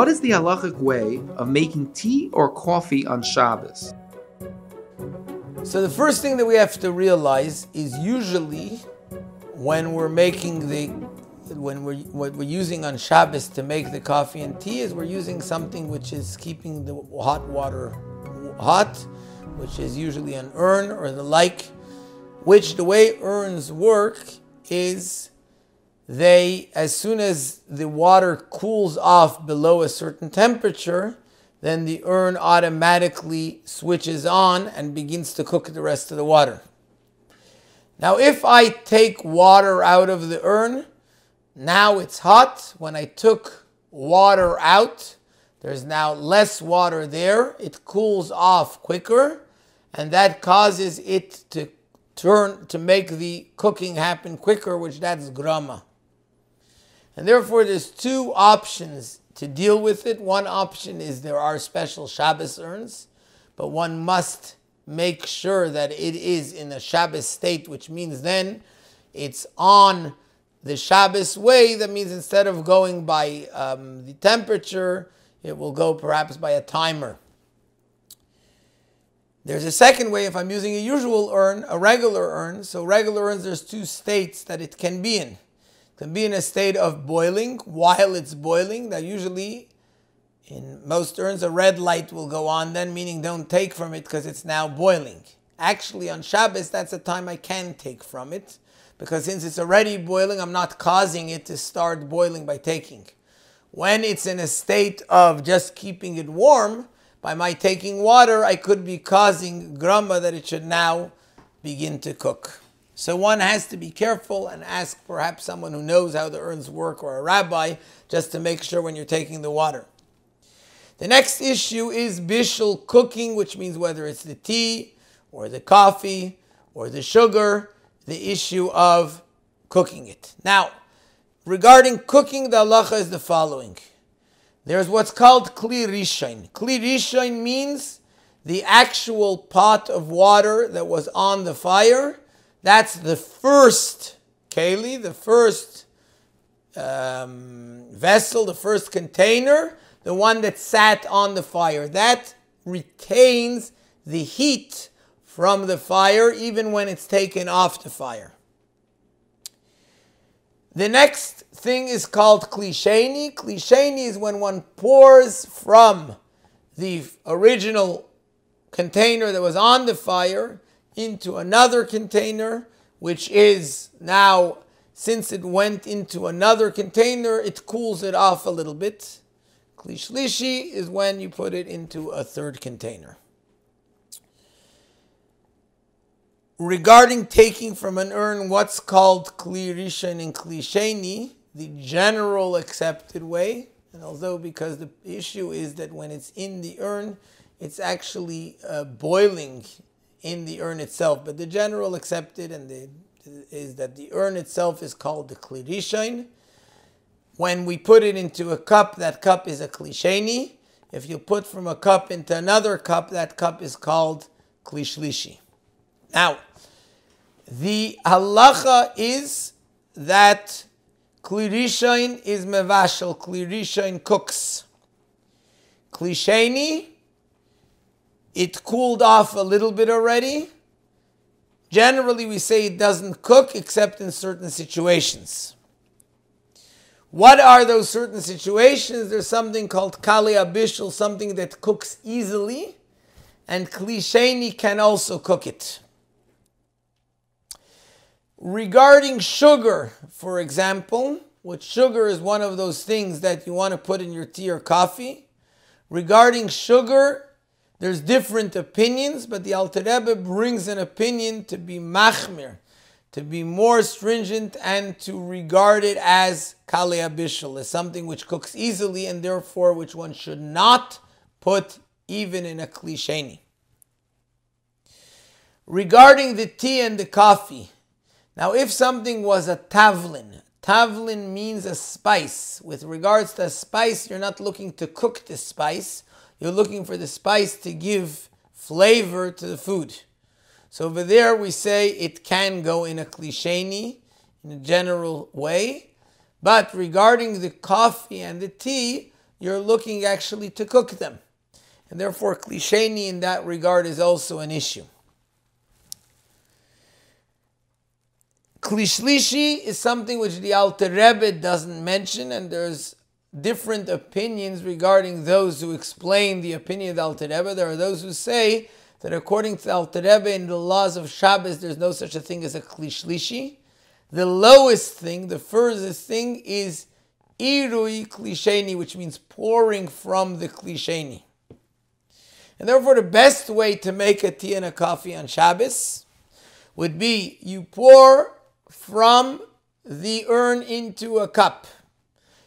What is the halachic way of making tea or coffee on Shabbos? So the first thing that we have to realize is usually when we're making the when we're what we're using on Shabbos to make the coffee and tea is we're using something which is keeping the hot water hot, which is usually an urn or the like, which the way urns work is they as soon as the water cools off below a certain temperature, then the urn automatically switches on and begins to cook the rest of the water. Now, if I take water out of the urn, now it's hot. When I took water out, there's now less water there. It cools off quicker, and that causes it to turn to make the cooking happen quicker, which that's grama. And therefore, there's two options to deal with it. One option is there are special Shabbos urns, but one must make sure that it is in a Shabbos state, which means then it's on the Shabbos way. That means instead of going by um, the temperature, it will go perhaps by a timer. There's a second way if I'm using a usual urn, a regular urn. So regular urns, there's two states that it can be in. Can be in a state of boiling while it's boiling. That usually in most urns a red light will go on then, meaning don't take from it because it's now boiling. Actually on Shabbos, that's a time I can take from it because since it's already boiling, I'm not causing it to start boiling by taking. When it's in a state of just keeping it warm, by my taking water, I could be causing grama that it should now begin to cook. So one has to be careful and ask perhaps someone who knows how the urns work or a rabbi just to make sure when you're taking the water. The next issue is bishul cooking, which means whether it's the tea or the coffee or the sugar, the issue of cooking it. Now, regarding cooking, the halacha is the following. There's what's called kli rishon. Kli rishon means the actual pot of water that was on the fire. That's the first keli, the first um, vessel, the first container, the one that sat on the fire. That retains the heat from the fire even when it's taken off the fire. The next thing is called klisheni. Klisheni is when one pours from the original container that was on the fire into another container, which is now, since it went into another container, it cools it off a little bit. Klishlishi is when you put it into a third container. regarding taking from an urn what's called kli and kli sheni, the general accepted way, and although because the issue is that when it's in the urn, it's actually uh, boiling in the urn itself, but the general accepted and the, is that the urn itself is called the kli rishon. When we put it into a cup, that cup is a kli sheni. If you put from a cup into another cup, that cup is called kli shlishi. Now, the halacha is that klirishain is mevashel, klirishain cooks. Klisheni, it cooled off a little bit already. Generally, we say it doesn't cook except in certain situations. What are those certain situations? There's something called kalei habishul, something that cooks easily, and klisheni can also cook it. Regarding sugar, for example, which sugar is one of those things that you want to put in your tea or coffee. Regarding sugar, there's different opinions, but the Alter Rebbe brings an opinion to be machmir, to be more stringent, and to regard it as kalei habishul, as something which cooks easily, and therefore which one should not put even in a klisheni. Regarding the tea and the coffee, now, if something was a tavlin, tavlin means a spice. With regards to a spice, you're not looking to cook the spice, you're looking for the spice to give flavor to the food. So over there, we say it can go in a klisheni, in a general way. But regarding the coffee and the tea, you're looking actually to cook them. And therefore, klisheni in that regard is also an issue. Klishlishi is something which the Alter Rebbe doesn't mention, and there's different opinions regarding those who explain the opinion of the Alter Rebbe. There are those who say that according to the Alter Rebbe in the laws of Shabbos, there's no such a thing as a klishlishi. The lowest thing, the furthest thing, is irui klisheni, which means pouring from the klisheni. And therefore, the best way to make a tea and a coffee on Shabbos would be you pour from the urn into a cup.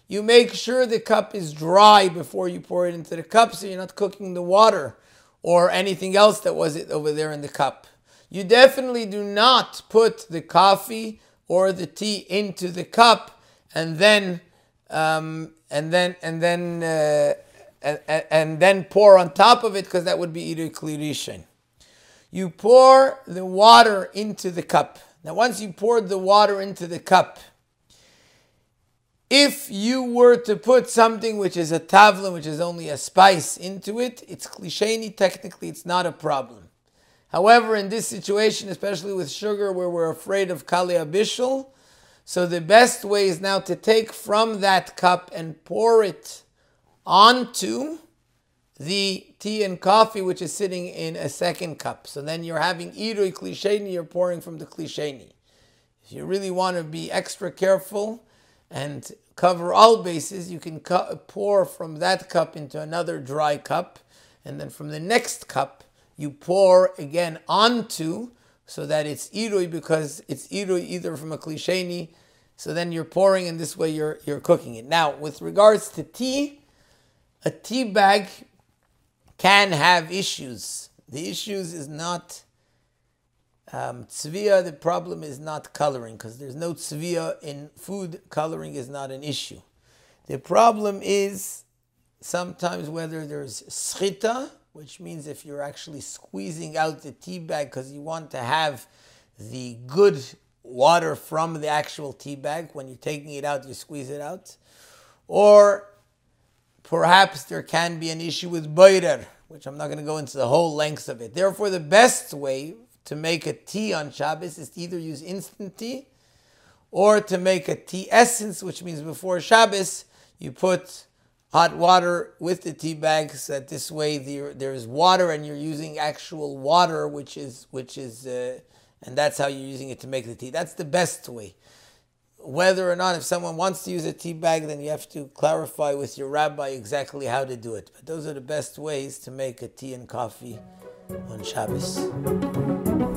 You make sure the cup is dry before you pour it into the cup so you're not cooking the water or anything else that was it over there in the cup. You definitely do not put the coffee or the tea into the cup and then um, and then and then uh, and, and, then pour on top of it because that would be klirishin. You pour the water into the cup. Now, once you poured the water into the cup, if you were to put something which is a tavlin, which is only a spice, into it, it's klisheni. Technically, it's not a problem. However, in this situation, especially with sugar, where we're afraid of kalei habishul, so the best way is now to take from that cup and pour it onto the tea and coffee, which is sitting in a second cup. So then you're having irui klisheni, you're pouring from the klisheni. If you really want to be extra careful and cover all bases, you can cu- pour from that cup into another dry cup, and then from the next cup, you pour again onto so that it's irui because it's irui either from a klisheni. So then you're pouring, and this way you're you're cooking it. Now, with regards to tea, a tea bag can have issues. The issues is not um, tzvia. The problem is not coloring because there's no tzvia in food. Coloring is not an issue. The problem is sometimes whether there's schita, which means if you're actually squeezing out the tea bag because you want to have the good water from the actual tea bag. When you're taking it out, you squeeze it out. Or perhaps there can be an issue with boirer, which I'm not going to go into the whole length of it. Therefore, the best way to make a tea on Shabbos is to either use instant tea or to make a tea essence, which means before Shabbos, you put hot water with the tea bags. that this way there, there's water and you're using actual water, which is, which is uh, and that's how you're using it to make the tea. That's the best way whether or not if someone wants to use a tea bag, then you have to clarify with your rabbi exactly how to do it. But those are the best ways to make a tea and coffee on Shabbos.